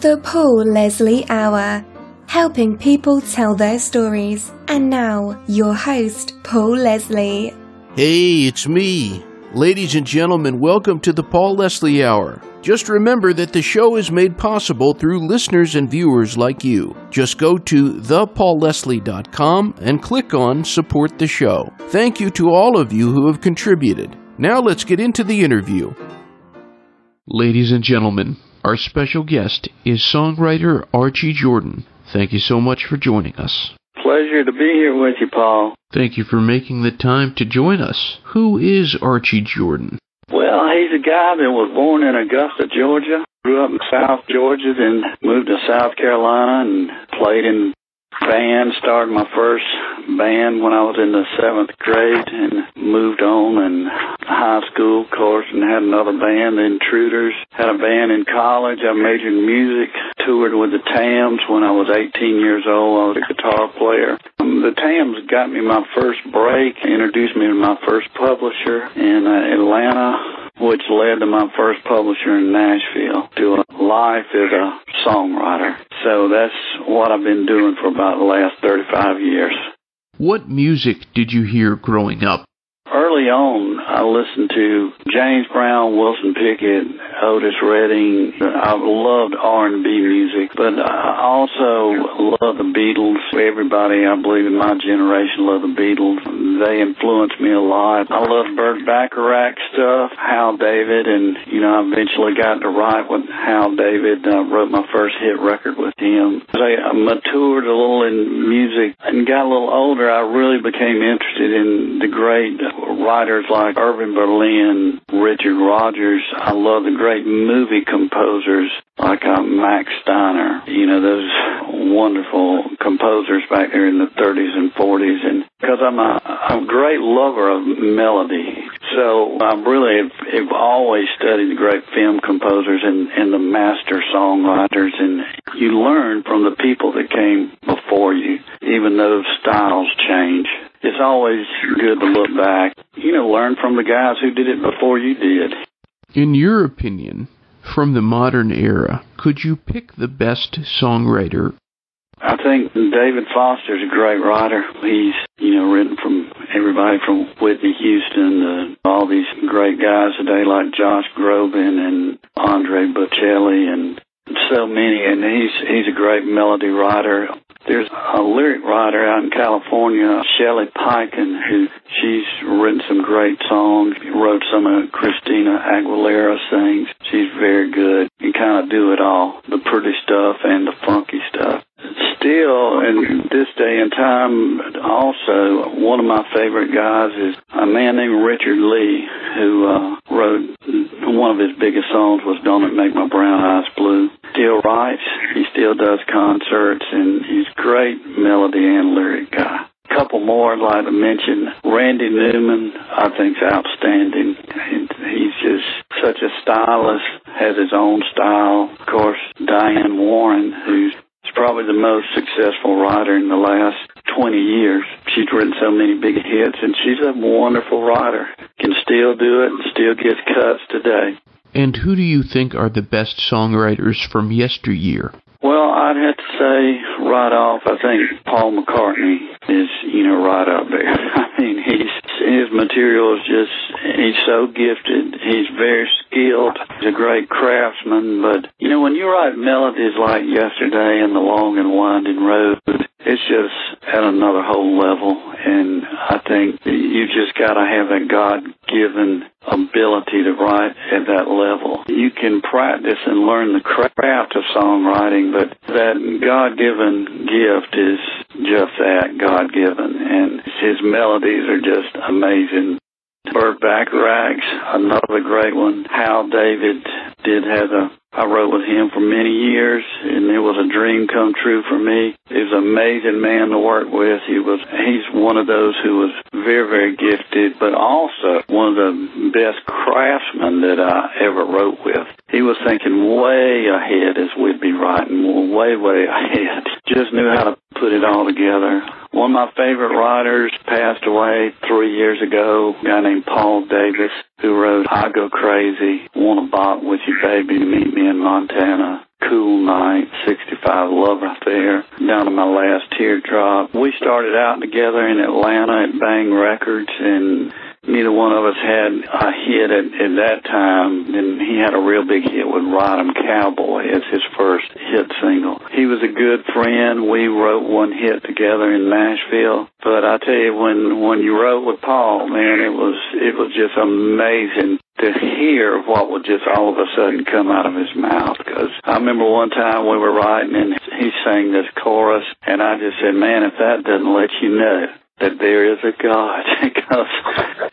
The Paul Leslie Hour, helping people tell their stories. And now, your host, Paul Leslie. Hey, it's me. Ladies and gentlemen, welcome to the Paul Leslie Hour. Just remember that the show is made possible through listeners and viewers like you. Just go to thepaulleslie.com and click on Support the Show. Thank you to all of you who have contributed. Now let's get into the interview. Ladies and gentlemen, our special guest is songwriter Archie Jordan. Thank you so much for joining us. Pleasure to be here with you, Paul. Thank you for making the time to join us. Who is Archie Jordan? Well, he's a guy that was born in Augusta, Georgia, grew up in South Georgia, then moved to South Carolina and played in band, started my first band when I was in the seventh grade and moved on in high school, of course, and had another band, the Intruders. Had a band in college. I majored in music, toured with the Tams when I was 18 years old. I was a guitar player. Um, the Tams got me my first break, introduced me to my first publisher in uh, Atlanta which led to my first publisher in Nashville, to a life as a songwriter. So that's what I've been doing for about the last 35 years. What music did you hear growing up? Early on, I listened to James Brown, Wilson Pickett, Otis Redding. I loved R&B music, but I also love the Beatles. Everybody, I believe, in my generation loved the Beatles. They influenced me a lot. I love Burt Bacharach stuff, Hal David, and, you know, I eventually got to write with Hal David. I wrote my first hit record with him. As I uh, matured a little in music and got a little older, I really became interested in the great writers like Irving Berlin, Richard Rodgers. I love the great movie composers like uh, Max Steiner. You know, those wonderful composers back there in the 30s and 40s. And because I'm a, a great lover of melody. So I really have always studied the great film composers and, and the master songwriters. And you learn from the people that came before you, even though styles change it's always good to look back, you know, learn from the guys who did it before you did. In your opinion, from the modern era, could you pick the best songwriter? I think David Foster's a great writer. He's, you know, written from everybody from Whitney Houston to all these great guys today like Josh Groban and Andre Bocelli and so many and he's he's a great melody writer. There's a lyric writer out in California, Shelly Peiken, who she's written some great songs. Wrote some of Christina Aguilera sings. She's very good. You kind of do it all, the pretty stuff and the funky stuff. Still, in this day and time, also, one of my favorite guys is a man named Richard Leigh, who uh, wrote one of his biggest songs was Don't It Make My Brown Eyes Blue. Still writes, he still does concerts, and he's great melody and lyric guy. Couple more I'd like to mention. Randy Newman, I think, is outstanding. And he's just such a stylist, has his own style. Of course, Diane Warren, who's probably the most successful writer in the last 20 years. She's written so many big hits, and she's a wonderful writer. Can still do it and still gets cuts today. And who do you think are the best songwriters from yesteryear? Well, I'd have to say right off, I think Paul McCartney is, you know, right up there. I mean, he's his material is just he's so gifted. He's very skilled. He's a great craftsman. But you know, when you write melodies like yesterday and the long and winding road, it's just at another whole level. And I think you just got to have a God given ability to write at that level. You can practice and learn the craft of songwriting, but that God given gift is just that God given. And his melodies are just amazing. Burt Bacharach's another great one. Hal David did have a I wrote with him for many years, and it was a dream come true for me. He was an amazing man to work with. He was he's one of those who was very, very gifted, but also one of the best craftsmen that I ever wrote with. He was thinking way ahead as we'd be writing, way, way ahead. Just knew how to put it all together. One of my favorite writers passed away three years ago, a guy named Paul Davis, who wrote I Go Crazy, Want to Bop with You Baby, Meet Me in Montana. Cool Night, 65 Love Affair, down to my last teardrop. We started out together in Atlanta at Bang Records and neither one of us had a hit at, at that time. And he had a real big hit with Ride 'em Cowboy as his first hit single. He was a good friend. We wrote one hit together in Nashville. But I tell you, when when you wrote with Paul, man, it was it was just amazing to hear what would just all of a sudden come out of his mouth. Because I remember one time we were writing and he sang this chorus, and I just said, "Man, if that doesn't let you know." That there is a God, because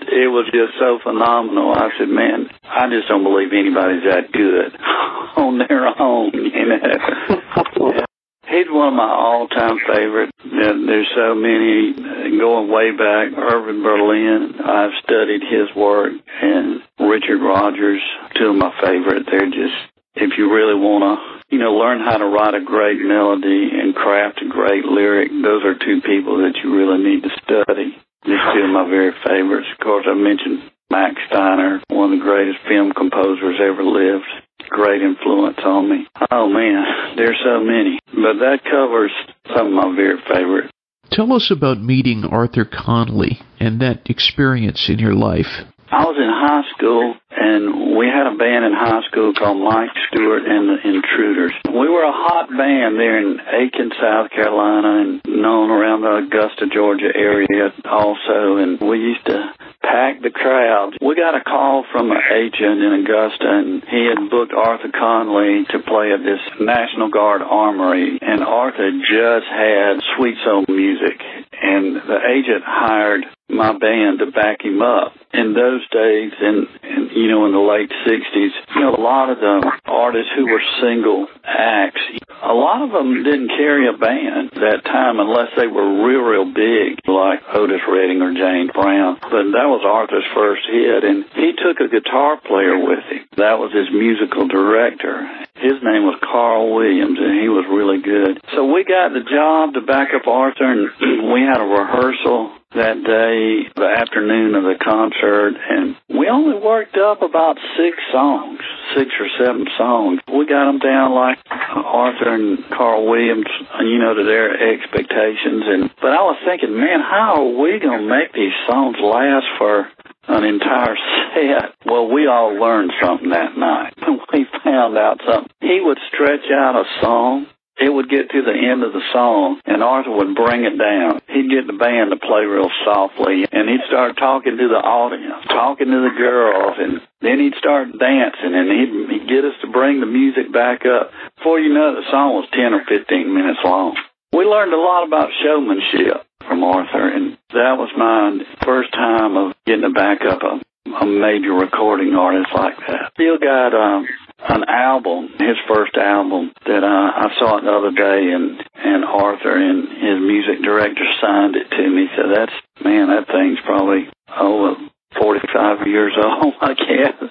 it was just so phenomenal. I said, "Man, I just don't believe anybody's that good on their own." You know, He's one of my all-time favorites. There's so many uh, going way back. Irving Berlin, I've studied his work, and Richard Rodgers, two of my favorites. They're just, if you really want to, you know, learn how to write a great melody and craft a great lyric, those are two people that you really need to study. Just two of my very favorites. Of course, I mentioned Max Steiner, one of the greatest film composers ever lived great influence on me. Oh man, there's so many. But that covers some of my very favorites. Tell us about meeting Arthur Conley and that experience in your life. I was in high school and we had a band in high school called Mike Stewart and the Intruders. We were a hot band there in Aiken, South Carolina and known around the Augusta, Georgia area also and we used to pack the crowd. We got a call from an agent in Augusta and he had booked Arthur Conley to play at this National Guard Armory and Arthur just had sweet soul music and the agent hired my band to back him up. In those days, and, and you know, in the late '60s, you know, a lot of the artists who were single acts, a lot of them didn't carry a band that time unless they were real, real big, like Otis Redding or James Brown. But that was Arthur's first hit, and he took a guitar player with him. That was his musical director. His name was Carl Williams, and he was really good. So we got the job to back up Arthur, and we had a rehearsal that day, the afternoon of the concert, and we only worked up about six songs, six or seven songs. We got them down like Arthur and Carl Williams, you know, to their expectations. And but I was thinking, man, how are we gonna make these songs last for an entire set. Well, we all learned something that night. We found out something. He would stretch out a song it would get to the end of the song and Arthur would bring it down. He'd get the band to play real softly and he'd start talking to the audience, talking to the girls and then he'd start dancing and he'd, he'd get us to bring the music back up. Before you know it, the song was 10 or 15 minutes long. We learned a lot about showmanship from Arthur and that was my first time of getting to back up a, a major recording artist like that. Still got, um, an album, his first album that uh, I saw it the other day, and and Arthur and his music director signed it to me. So that's man, that thing's probably oh, 45 years old, I guess.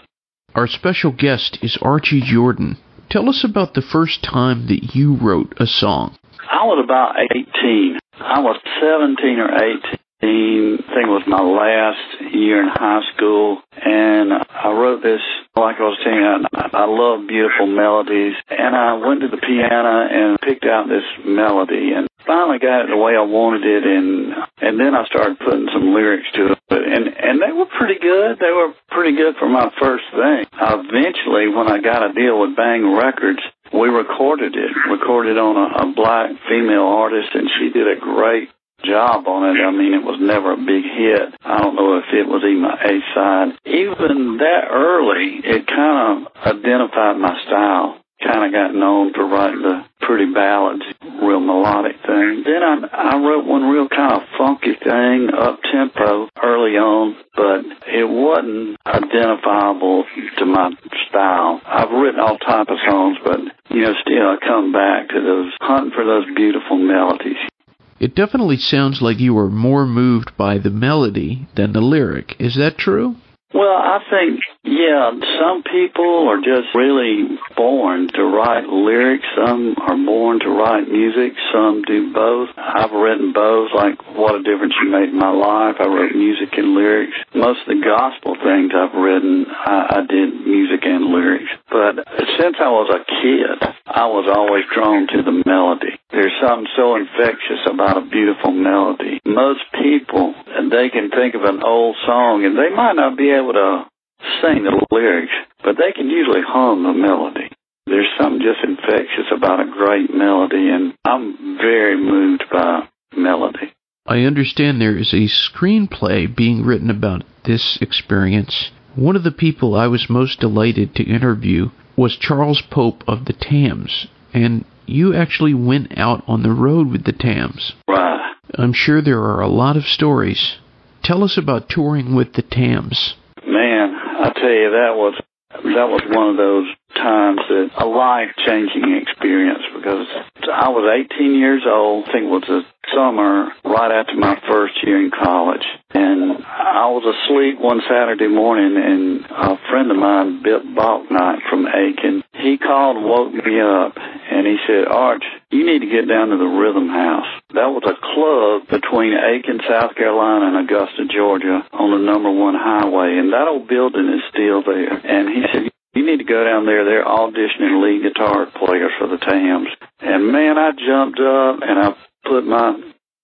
Our special guest is Archie Jordan. Tell us about the first time that you wrote a song. I was about 18. I was 17 or 18 I think it was my last year in high school, and I wrote this, like I was saying, I, I love beautiful melodies, and I went to the piano and picked out this melody, and finally got it the way I wanted it, and and then I started putting some lyrics to it, and and they were pretty good. They were pretty good for my first thing. Eventually, when I got a deal with Bang Records, we recorded it, recorded on a, a black female artist, and she did a great job on it. I mean, it was never a big hit. I don't know if it was even A side. Even that early, it kind of identified my style. Kind of got known for writing the pretty ballads, real melodic thing. Then I, I wrote one real kind of funky thing, up tempo, early on, but it wasn't identifiable to my style. I've written all type of songs, but you know, still I come back to those hunting for those beautiful melodies. It definitely sounds like you were more moved by the melody than the lyric. Is that true? Well, I think, yeah, some people are just really born to write lyrics. Some are born to write music. Some do both. I've written both, like What a Difference You Made in My Life. I wrote music and lyrics. Most of the gospel things I've written, I, I did music and lyrics. But since I was a kid, I was always drawn to the melody. There's something so infectious about a beautiful melody. Most people, they can think of an old song and they might not be able able to sing the lyrics, but they can usually hum the melody. There's something just infectious about a great melody, and I'm very moved by melody. I understand there is a screenplay being written about this experience. One of the people I was most delighted to interview was Charles Pope of the Tams, and you actually went out on the road with the Tams. Right. I'm sure there are a lot of stories. Tell us about touring with the Tams. I tell you, that was that was one of those times that a life changing experience because I was 18 years old. I think it was the summer right after my first year in college, and I was asleep one Saturday morning, and a friend of mine, Bill Balknight from Aiken, he called woke me up, and he said, Arch, you need to get down to the Rhythm House. That was a club between Aiken, South Carolina, and Augusta, Georgia, on the number one highway, and that old building is still there. And he said, you need to go down there. They're auditioning lead guitar players for the Tams. And man, I jumped up and I put my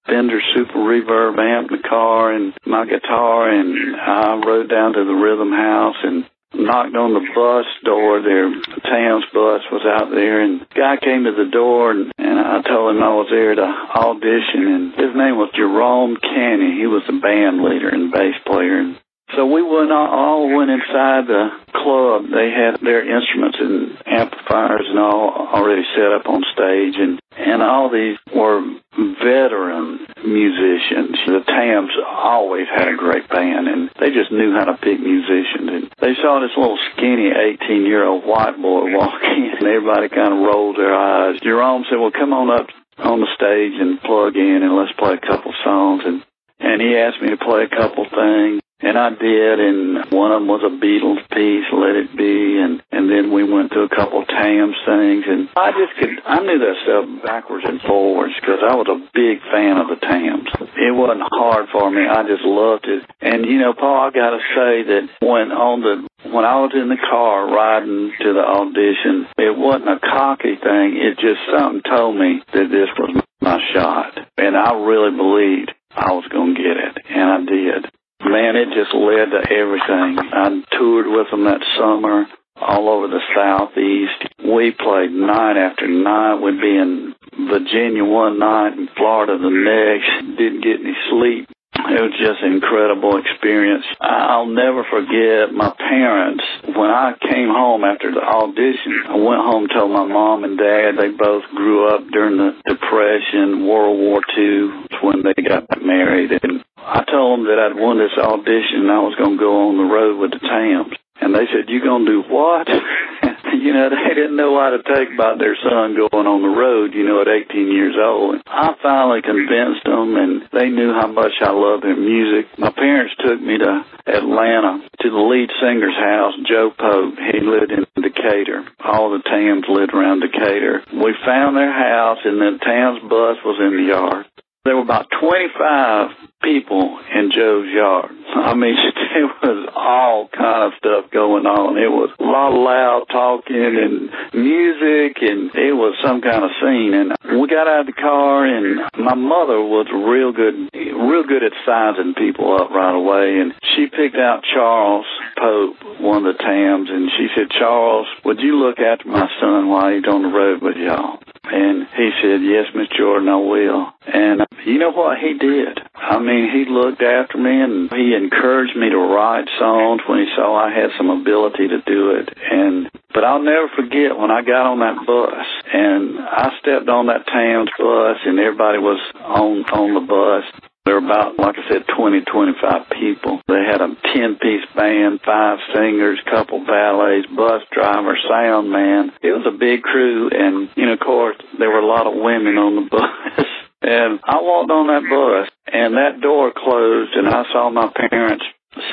Fender Super Reverb amp in the car and my guitar and I rode down to the Rhythm House and knocked on the bus door. Their Tams bus was out there, and guy came to the door, and, and I told him I was there to audition. And his name was Jerome Canny. He was the band leader and bass player. And so we went all, all went inside the club. They had their instruments and amplifiers and all already set up on stage, and and all these were veteran musicians. The Tams always had a great band, and they just knew how to pick musicians. And they saw this little skinny 18 year old white boy walk in, and everybody kind of rolled their eyes. Jerome said, "Well, come on up on the stage and plug in, and let's play a couple songs." And and he asked me to play a couple things. And I did, and one of them was a Beatles piece, Let It Be, and and then we went to a couple Tams things, and I just could, I knew that stuff backwards and forwards because I was a big fan of the Tams. It wasn't hard for me, I just loved it. And you know, Paul, I got to say that when on the when I was in the car riding to the audition, it wasn't a cocky thing. It just something told me that this was my shot, and I really believed I was going to get it, and I did. Man, it just led to everything. I toured with them that summer all over the southeast. We played night after night. We'd be in Virginia one night and Florida the next. Didn't get any sleep. It was just an incredible experience. I'll never forget my parents. When I came home after the audition, I went home told my mom and dad they both grew up during the Depression, World War II, when they got married. And I told them that I'd won this audition and I was going to go on the road with the Tams. And they said, you going to do what? you know, they didn't know how to take about their son going on the road, you know, at 18 years old. I finally convinced them, and they knew how much I loved their music. My parents took me to Atlanta to the lead singer's house, Joe Pope. He lived in Decatur. All the Tams lived around Decatur. We found their house, and the Tams bus was in the yard. There were about 25 people in Joe's yard. I mean, it was all kind of stuff going on. It was a lot of loud talking and music, and it was some kind of scene. And we got out of the car, and my mother was real good, real good at sizing people up right away. And she picked out Charles Pope, one of the Tams, and she said, Charles, would you look after my son while he's on the road with y'all? And he said, Yes, Miss Jordan, I will. And you know what he did? I mean, he looked after me and he encouraged me to write songs when he saw I had some ability to do it. And but I'll never forget when I got on that bus and I stepped on that Tams bus and everybody was on on the bus there were about, like I said, 20, 25 people. They had a 10 piece band, five singers, couple ballets, bus driver, sound man. It was a big crew, and, you know, of course, there were a lot of women on the bus. And I walked on that bus, and that door closed, and I saw my parents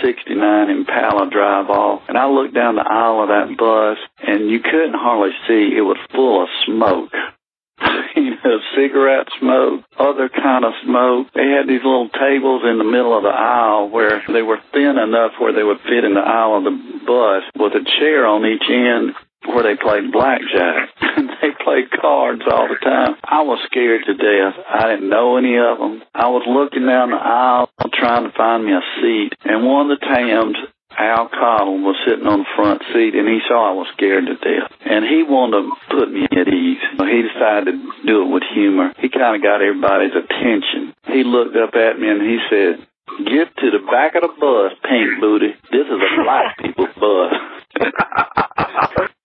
69 Impala drive off, and I looked down the aisle of that bus, and you couldn't hardly see. It was full of smoke. You know, cigarette smoke, other kind of smoke. They had these little tables in the middle of the aisle where they were thin enough where they would fit in the aisle of the bus with a chair on each end where they played blackjack. they played cards all the time. I was scared to death. I didn't know any of them. I was looking down the aisle trying to find me a seat, and one of the Tams Al Cottle was sitting on the front seat and he saw I was scared to death. And he wanted to put me at ease. He decided to do it with humor. He kind of got everybody's attention. He looked up at me and he said, Get to the back of the bus, pink booty. This is a black people's bus.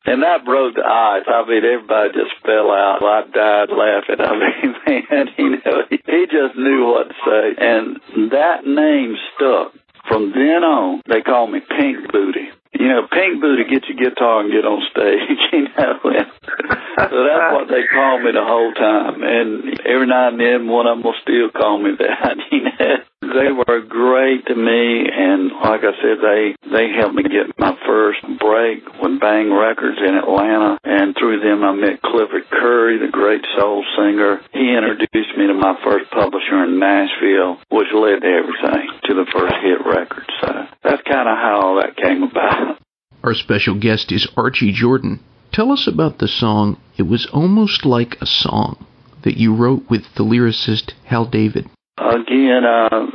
and that broke the ice. I mean, everybody just fell out. I died laughing. I mean, man, you know, he just knew what to say. And that name stuck. From then on, they call me Pink Booty. You know, Pink Booty, get your guitar and get on stage, you know. so that's what they call me the whole time. And every now and then, one of them will still call me that, you know. They were great to me, and like I said, they they helped me get my first break with Bang Records in Atlanta, and through them I met Clifford Curry, the great soul singer. He introduced me to my first publisher in Nashville, which led to everything, to the first hit record. So that's kind of how all that came about. Our special guest is Archie Jordan. Tell us about the song It Was Almost Like a Song that you wrote with the lyricist Hal David. Again, uh,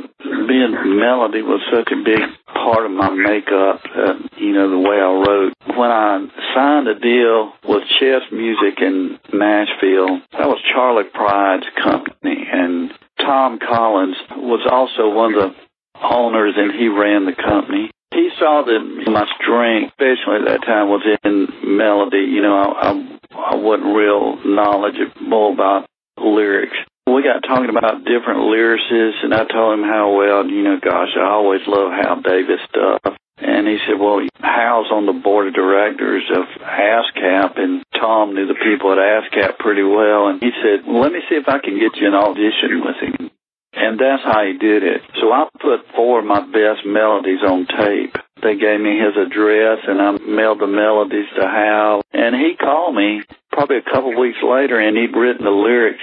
being melody was such a big part of my makeup, uh, you know, the way I wrote. When I signed a deal with Chess Music in Nashville, that was Charley Pride's company, and Tom Collins was also one of the owners, and he ran the company. He saw that my strength, especially at that time, was in melody. You know, I, I, I wasn't real knowledgeable about lyrics we got talking about different lyricists, and I told him how well, you know, gosh, I always love Hal David's stuff. And he said, well, Hal's on the board of directors of ASCAP, and Tom knew the people at ASCAP pretty well. And he said, well, let me see if I can get you an audition with him. And that's how he did it. So I put four of my best melodies on tape. They gave me his address, and I mailed the melodies to Hal. And he called me probably a couple of weeks later, and he'd written the lyrics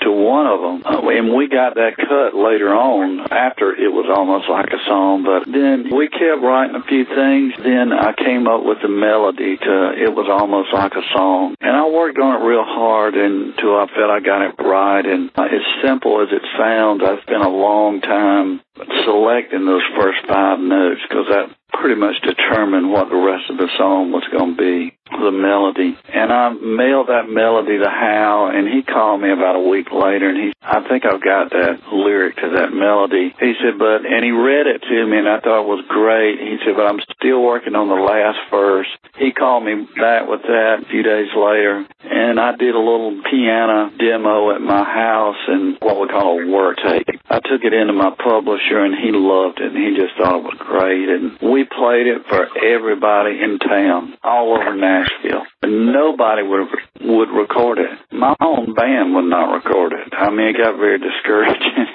to one of them. Uh, and we got that cut later on after it was almost like a song. But then we kept writing a few things. Then I came up with the melody to it was almost like a song. And I worked on it real hard until I felt I got it right. And uh, as simple as it sounds, I spent a long time selecting those first five notes because that pretty much determined what the rest of the song was going to be the melody. And I mailed that melody to Hal, and he called me about a week later, and he, I think I've got that lyric to that melody. He said, but, and he read it to me, and I thought it was great. He said, but I'm still working on the last verse. He called me back with that a few days later, and I did a little piano demo at my house and what we call a work tape. I took it into my publisher, and he loved it, and he just thought it was great. And we played it for everybody in town, all over Nashville. Nashville. Nobody would would record it. My own band would not record it. I mean, it got very discouraging.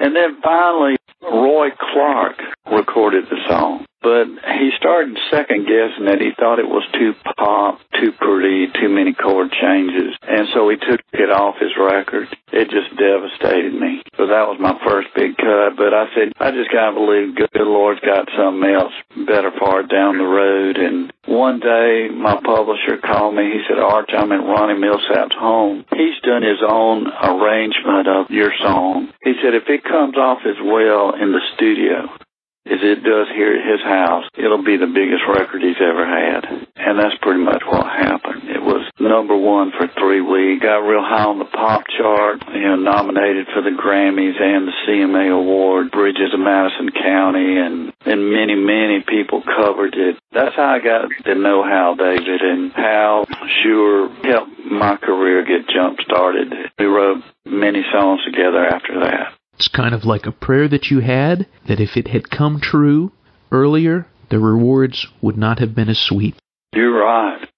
And then finally, Roy Clark recorded the song. But he started second guessing it. He thought it was too pop, too pretty, too many chord changes. And so he took it off his record. It just devastated me. So that was my first big cut. But I said, I just gotta believe good Lord's got something else better far down the road. And one day my publisher called me. He said, Arch, I'm at Ronnie Milsap's home. He's done his own arrangement of your song. He said, if it comes off as well in the studio, as it does here at his house, it'll be the biggest record he's ever had. And that's pretty much what happened. It was number one for three weeks, got real high on the pop chart, you know, nominated for the Grammys and the CMA Award, Bridges of Madison County, and, and many, many people covered it. That's how I got to know Hal David, and Hal sure helped my career get jump started. We wrote many songs together after that. It's kind of like a prayer that you had that if it had come true earlier, the rewards would not have been as sweet. You're right.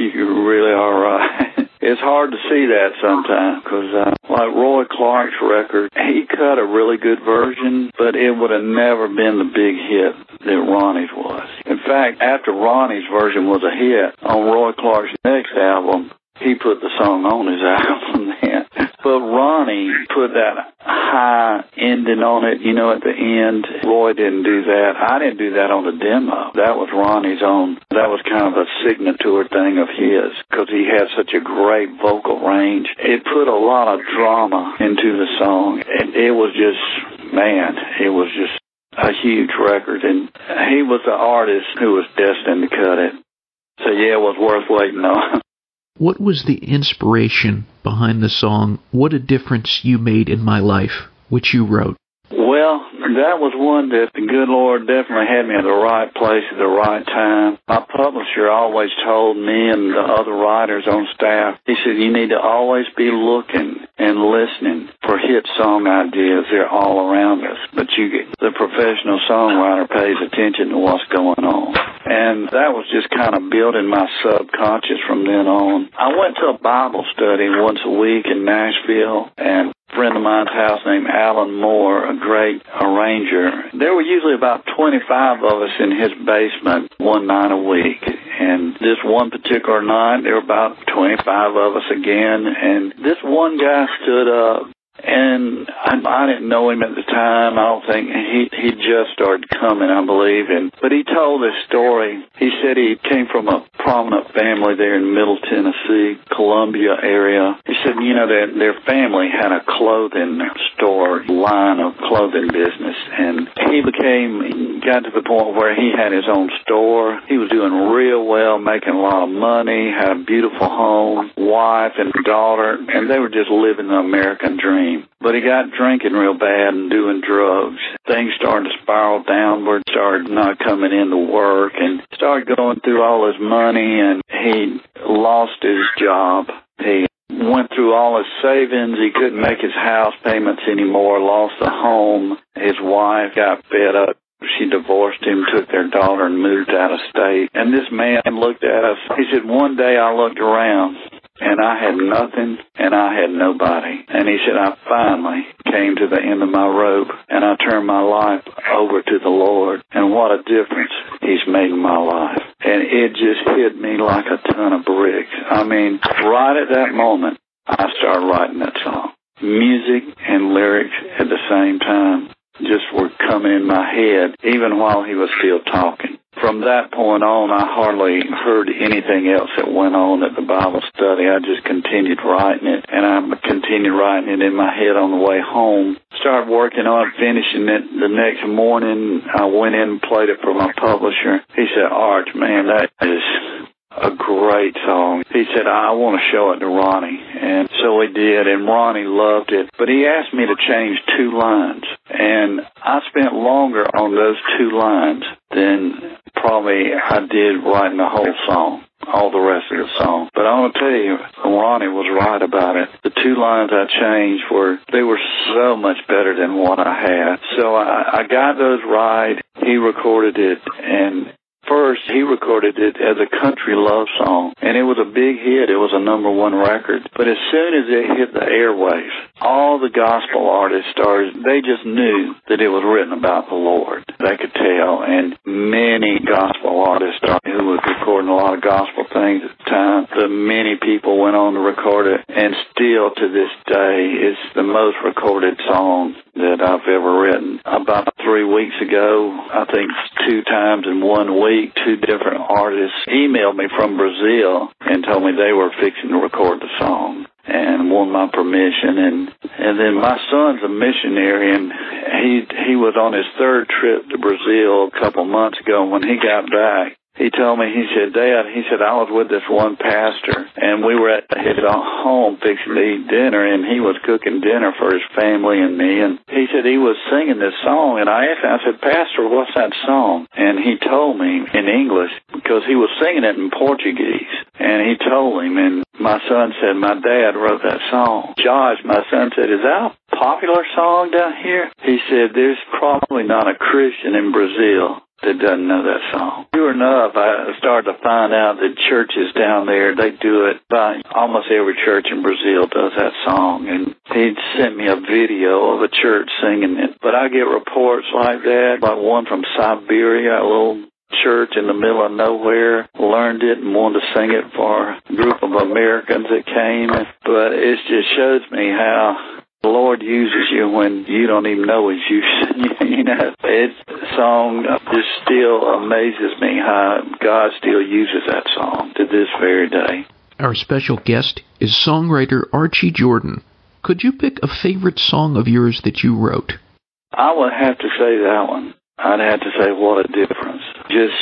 You're really are right. it's hard to see that sometimes because, uh, like Roy Clark's record, he cut a really good version, but it would have never been the big hit that Ronnie's was. In fact, after Ronnie's version was a hit on Roy Clark's next album, he put the song on his album then. But Ronnie put that high ending on it, you know, at the end. Roy didn't do that. I didn't do that on the demo. That was Ronnie's own. That was kind of a signature thing of his because he had such a great vocal range. It put a lot of drama into the song. And it was just, man, it was just a huge record. And he was the artist who was destined to cut it. So yeah, it was worth waiting on. What was the inspiration behind the song What a Difference You Made in My Life, which you wrote? Well, that was one that the good Lord definitely had me at the right place at the right time. My publisher always told me and the other writers on staff, he said, you need to always be looking and listening for hit song ideas. They're all around us. But you get, the professional songwriter pays attention to what's going on. And that was just kind of building my subconscious from then on. I went to a Bible study once a week in Nashville and friend of mine's house named Alan Moore, a great arranger. There were usually about 25 of us in his basement one night a week. And this one particular night, there were about 25 of us again. And this one guy stood up and I, I didn't know him at the time. I don't think he he just started coming, I believe. And but he told this story. He said he came from a prominent family there in Middle Tennessee, Columbia area. He said, you know, their their family had a clothing store line of clothing business, and he became got to the point where he had his own store. He was doing real well, making a lot of money, had a beautiful home, wife and daughter, and they were just living the American dream. But he got drinking real bad and doing drugs. Things started to spiral downward, started not coming into work, and started going through all his money, and he lost his job. He went through all his savings. He couldn't make his house payments anymore, lost the home. His wife got fed up. She divorced him, took their daughter, and moved out of state. And this man looked at us. He said, One day I looked around and I had nothing and I had nobody. And he said, I finally came to the end of my rope and I turned my life over to the Lord. And what a difference he's made in my life. And it just hit me like a ton of bricks. I mean, right at that moment, I started writing that song. Music and lyrics at the same time just were coming in my head even while he was still talking from that point on, I hardly heard anything else that went on at the Bible study. I just continued writing it, and I continued writing it in my head on the way home. Started working on finishing it the next morning. I went in and played it for my publisher. He said, Arch, man, that is a great song. He said, I want to show it to Ronnie. And so he did, and Ronnie loved it. But he asked me to change two lines. And I spent longer on those two lines than probably I did writing the whole song, all the rest of the song. But I want to tell you, Ronnie was right about it. The two lines I changed were, they were so much better than what I had. So I, I got those right. He recorded it and First, he recorded it as a country love song, and it was a big hit. It was a number one record. But as soon as it hit the airwaves, all the gospel artists started, they just knew that it was written about the Lord. They could tell. And many gospel artists who was recording a lot of gospel things at the time, the many people went on to record it. And still to this day, it's the most recorded song that I've ever written. About three weeks ago, I think two times in one week, two different artists emailed me from Brazil and told me they were fixing to record the song and won my permission and and then my son's a missionary and he he was on his third trip to Brazil a couple months ago when he got back he told me, he said, Dad, he said, I was with this one pastor and we were at his home fixing to eat dinner and he was cooking dinner for his family and me. And he said he was singing this song and I asked him, I said, Pastor, what's that song? And he told me in English because he was singing it in Portuguese. And he told him and my son said, my dad wrote that song. Josh, my son said, is that a popular song down here? He said, there's probably not a Christian in Brazil that doesn't know that song. Sure enough, I started to find out that churches down there, they do it by almost every church in Brazil does that song. And he'd sent me a video of a church singing it. But I get reports like that, like one from Siberia, a little church in the middle of nowhere, learned it and wanted to sing it for a group of Americans that came. But it just shows me how the Lord uses you when you don't even know He's using you. you know, it song just still amazes me how God still uses that song to this very day. Our special guest is songwriter Archie Jordan. Could you pick a favorite song of yours that you wrote? I would have to say that one. I'd have to say, what a difference. Just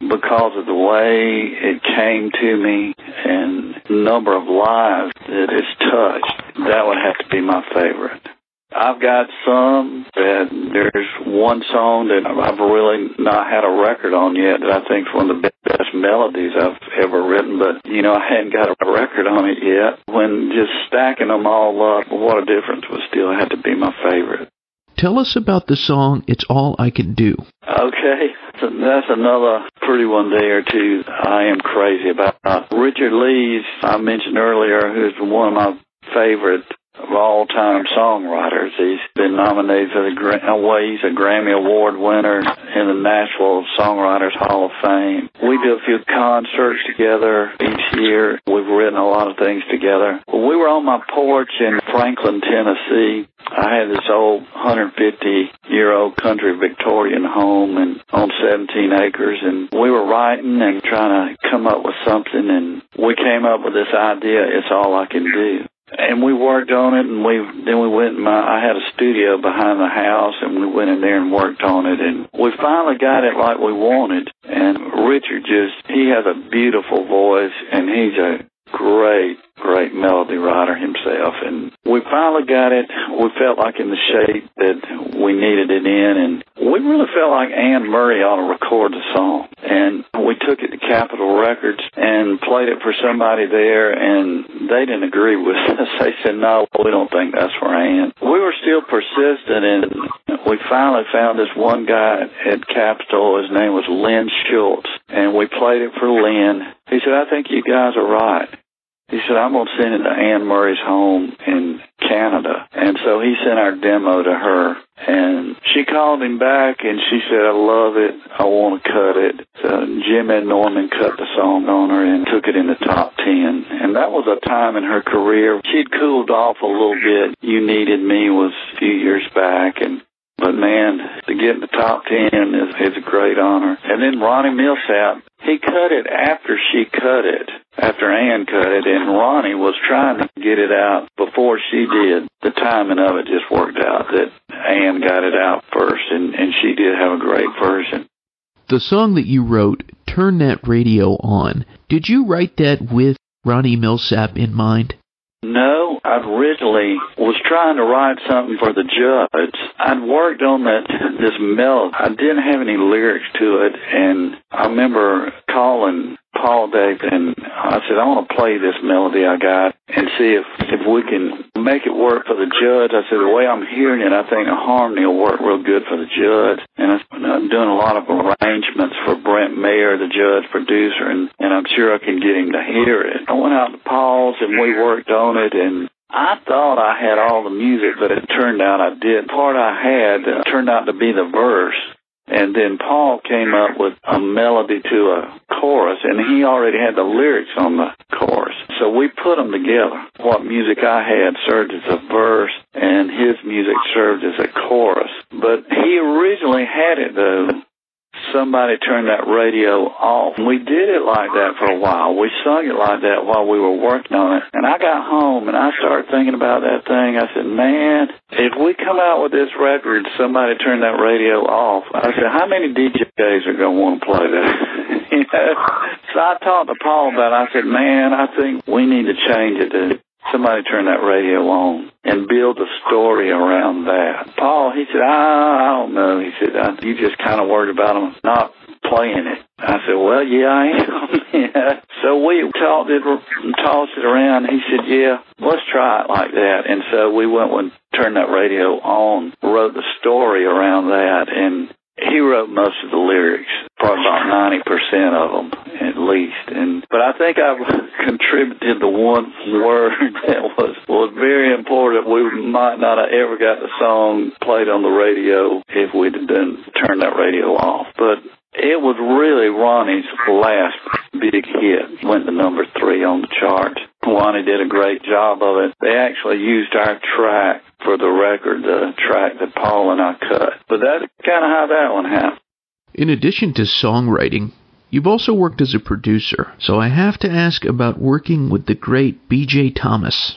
because of the way it came to me and number of lives that it's touched, that would have to be my favorite. I've got some that there's one song that I've really not had a record on yet that I think is one of the best melodies I've ever written, but you know, I hadn't got a record on it yet. When just stacking them all up, what a difference would still have to be my favorite. Tell us about the song It's All I Can Do. Okay, so that's another pretty one there too. I am crazy about uh, Richard Leigh's. I mentioned earlier, who's one of my favorite of all time songwriters. He's been nominated for the well, he's a Grammy Award winner in the Nashville Songwriters Hall of Fame. We do a few concerts together each year. We've written a lot of things together. we were on my porch in Franklin, Tennessee. I had this old 150 year old country Victorian home and on 17 acres and we were writing and trying to come up with something and we came up with this idea, it's all I can do. And we worked on it and we then we went my uh, I had a studio behind the house and we went in there and worked on it and we finally got it like we wanted and Richard just he has a beautiful voice and he's a great great melody writer himself. And we finally got it. We felt like in the shape that we needed it in. And we really felt like Anne Murray ought to record the song. And we took it to Capitol Records and played it for somebody there. And they didn't agree with us. They said no we don't think that's for Anne we were still persistent. And we finally found this one guy at Capitol. His name was Lynn Shults. And we played it for Lynn. He said I think you guys are right he said, I'm going to send it to Anne Murray's home in Canada. And so he sent our demo to her. And she called him back and she said, I love it. I want to cut it. So Jim Ed Norman cut the song on her and took it in the top 10. And that was a time in her career. She'd cooled off a little bit. You Needed Me was a few years back. And but man, to get in the top ten is, is a great honor. And then Ronnie Milsap, he cut it after she cut it, after Anne cut it, and Ronnie was trying to get it out before she did. The timing of it just worked out that Anne got it out first, and, and she did have a great version. The song that you wrote, Turn That Radio On, did you write that with Ronnie Milsap in mind? No, I originally was trying to write something for the Judds. I'd worked on that this melody. I didn't have any lyrics to it, and I remember calling Paul Davis and I said, I want to play this melody I got and see if if we can make it work for the Judds. I said, the way I'm hearing it, I think a harmony will work real good for the Judds. And I'm doing a lot of arrangements for Brent Maher, the Judds producer, and, and I'm sure I can get him to hear it. I went out to Paul's and we worked on it and I thought I had all the music, but it turned out I did. Part I had uh, turned out to be the verse. And then Paul came up with a melody to a chorus, and he already had the lyrics on the chorus. So we put them together. What music I had served as a verse, and his music served as a chorus. But he originally had it, though, somebody turned that radio off. We did it like that for a while. We sung it like that while we were working on it. And I got home and I started thinking about that thing. I said, man, if we come out with this record, somebody turned that radio off. I said, how many DJs are going to want to play that? you know? So I talked to Paul about it. I said, man, I think we need to change it to somebody turn that radio on and build a story around that. Paul, he said, I, I don't know. He said, you just kind of worried about him not playing it. I said, well, yeah, I am. yeah. So we talked it, tossed it around. He said, yeah, let's try it like that. And so we went and turned that radio on, wrote the story around that, and he wrote most of the lyrics, probably about ninety percent of them at least. And but I think I've contributed the one word that was was very important. We might not have ever got the song played on the radio if we'd have done turned that radio off. But it was really Ronnie's last big hit. Went to number three on the chart. Ronnie did a great job of it. They actually used our track for the record, the track that Paul and I cut. But that's kind of how that one happened. In addition to songwriting, you've also worked as a producer, so I have to ask about working with the great B.J. Thomas.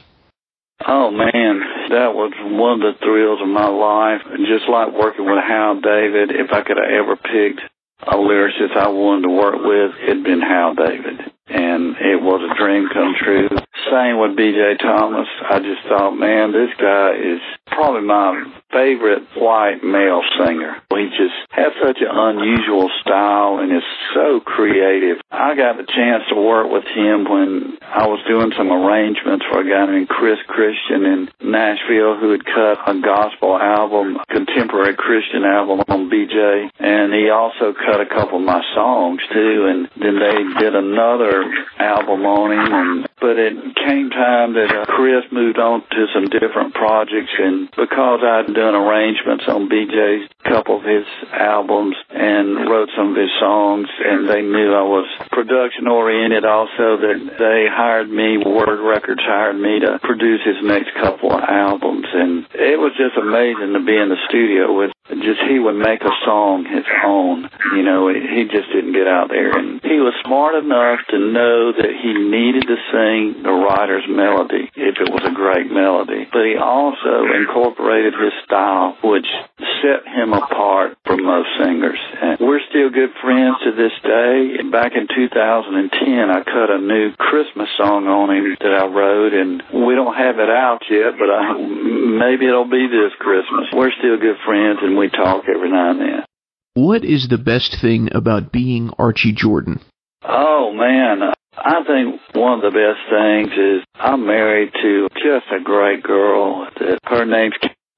Oh man, that was one of the thrills of my life. Just like working with Hal David, if I could have ever picked a lyricist I wanted to work with, it'd been Hal David. And it was a dream come true. Same with BJ Thomas. I just thought, man, this guy is probably my favorite white male singer. He just has such an unusual style and is so creative. I got the chance to work with him when I was doing some arrangements for a guy named Chris Christian in Nashville who had cut a gospel album, contemporary Christian album on BJ. And he also cut a couple of my songs too. And then they did another album on him. And, but it came time that uh, Chris moved on to some different projects. And because I'd done arrangements on BJ's couple of his albums and wrote some of his songs, and they knew I was production oriented also, that they hired me, Word Records hired me to produce his next couple of albums. And it was just amazing to be in the studio with just he would make a song his own. You know, he just didn't get out there. And he was smart enough to know that he needed to sing the writer's melody if it was a great melody. But he also incorporated his style, which set him apart from most singers. And we're still good friends to this day. Back in 2010, I cut a new Christmas song on him that I wrote, and we don't have it out yet, but I, maybe it'll be this Christmas. We're still good friends, and we talk every now and then. What is the best thing about being Archie Jordan? Oh, man. I think one of the best things is I'm married to just a great girl. Her name's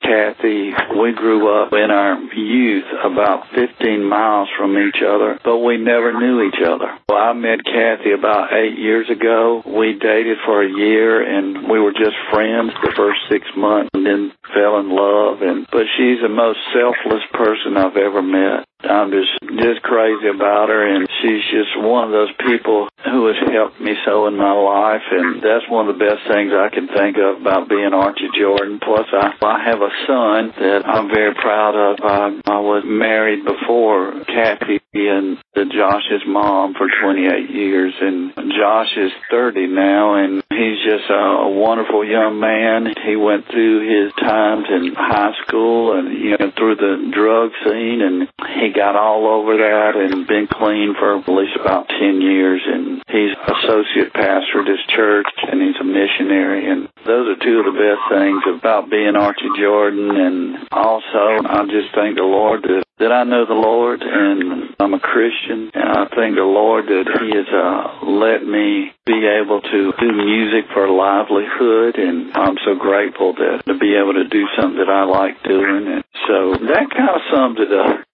Kathy. We grew up in our youth about 15 miles from each other, but we never knew each other. Well, I met Kathy about eight years ago. We dated for a year and we were just friends the first six months and then fell in love. And, but she's the most selfless person I've ever met. I'm just just crazy about her, and she's just one of those people who has helped me so in my life, and that's one of the best things I can think of about being Archie Jordan. Plus, I I have a son that I'm very proud of. I, I was married before Kathy and the Josh's mom for 28 years, and Josh is 30 now, and he's just a, a wonderful young man. He went through his times in high school and you know through the drug scene, and he got all over that and been clean for at least about 10 years. And he's associate pastor at his church and he's a missionary. And those are two of the best things about being Archie Jordan. And also, I just thank the Lord that that I know the Lord and I'm a Christian and I thank the Lord that He has uh, let me be able to do music for a livelihood and I'm so grateful that to be able to do something that I like doing and so that kind of sums it up.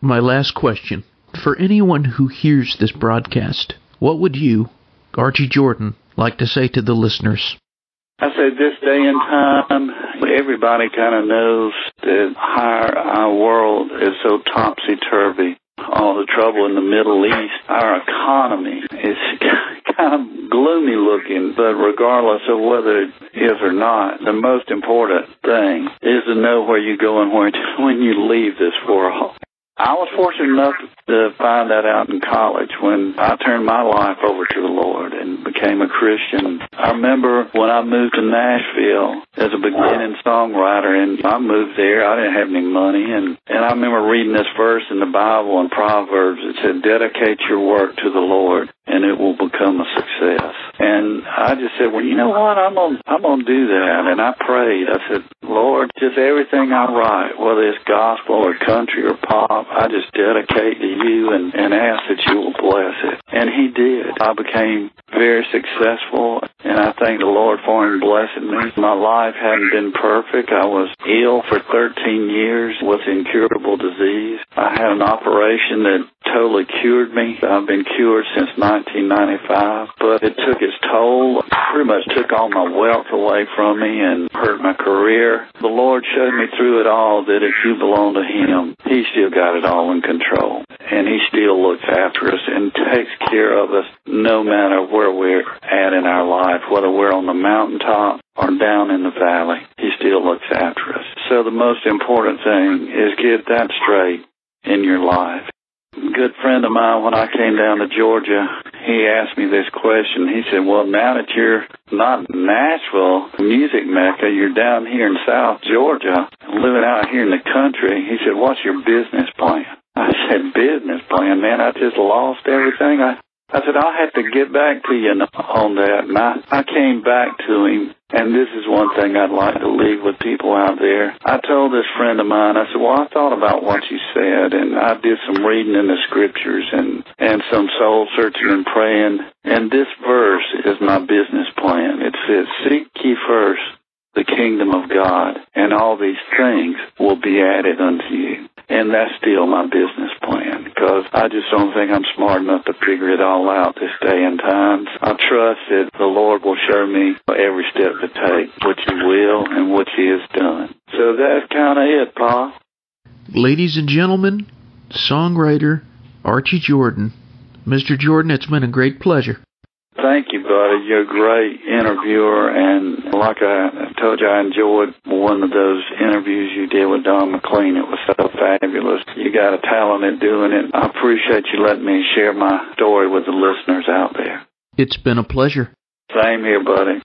My last question. For anyone who hears this broadcast, what would you, Archie Jordan, like to say to the listeners? I say this day and time, everybody kind of knows that our, our world is so topsy-turvy. All the trouble in the Middle East, our economy is kind of gloomy looking, but regardless of whether it is or not, the most important thing is to know where you're going when, when you leave this world. I was fortunate enough to find that out in college when I turned my life over to the Lord and became a Christian. I remember when I moved to Nashville as a beginning songwriter and I moved there, I didn't have any money and, and I remember reading this verse in the Bible in Proverbs. It said, dedicate your work to the Lord and it will become a success. And I just said, well, you know what? I'm gonna I'm gonna do that. And I prayed. I said, Lord, just everything I write, whether it's gospel or country or pop, I just dedicate to you and and ask that you will bless it. And He did. I became very successful, and I thank the Lord for Him blessing me. My life hadn't been perfect. I was ill for 13 years with incurable disease. I had an operation that totally cured me. I've been cured since 1995, but it took its toll. Pretty much took all my wealth away from me and hurt my career. The Lord showed me through it all that if you belong to Him, He still got it all in control. And He still looks after us and takes care of us no matter where we're at in our life, whether we're on the mountaintop or down in the valley. He still looks after us. So the most important thing is get that straight in your life good friend of mine when I came down to Georgia, he asked me this question. He said, Well, now that you're not Nashville, music mecca, you're down here in South Georgia, living out here in the country. He said, What's your business plan? I said, Business plan, man. I just lost everything. I I said, I'll have to get back to you on that. And I, I came back to him, and this is one thing I'd like to leave with people out there. I told this friend of mine, I said, well, I thought about what you said, and I did some reading in the scriptures and, and some soul searching and praying, and this verse is my business plan. It says, seek ye first the kingdom of God, and all these things will be added unto you. And that's still my business plan because I just don't think I'm smart enough to figure it all out this day and time. I trust that the Lord will show me every step to take, which He will and which He has done. So that's kind of it, Pa. Ladies and gentlemen, songwriter Archie Jordan. Mr. Jordan, it's been a great pleasure. Thank you, buddy. You're a great interviewer, and like I told you, I enjoyed one of those interviews you did with Don McLean. It was so fabulous. You got a talent at doing it. I appreciate you letting me share my story with the listeners out there. It's been a pleasure. Same here, buddy.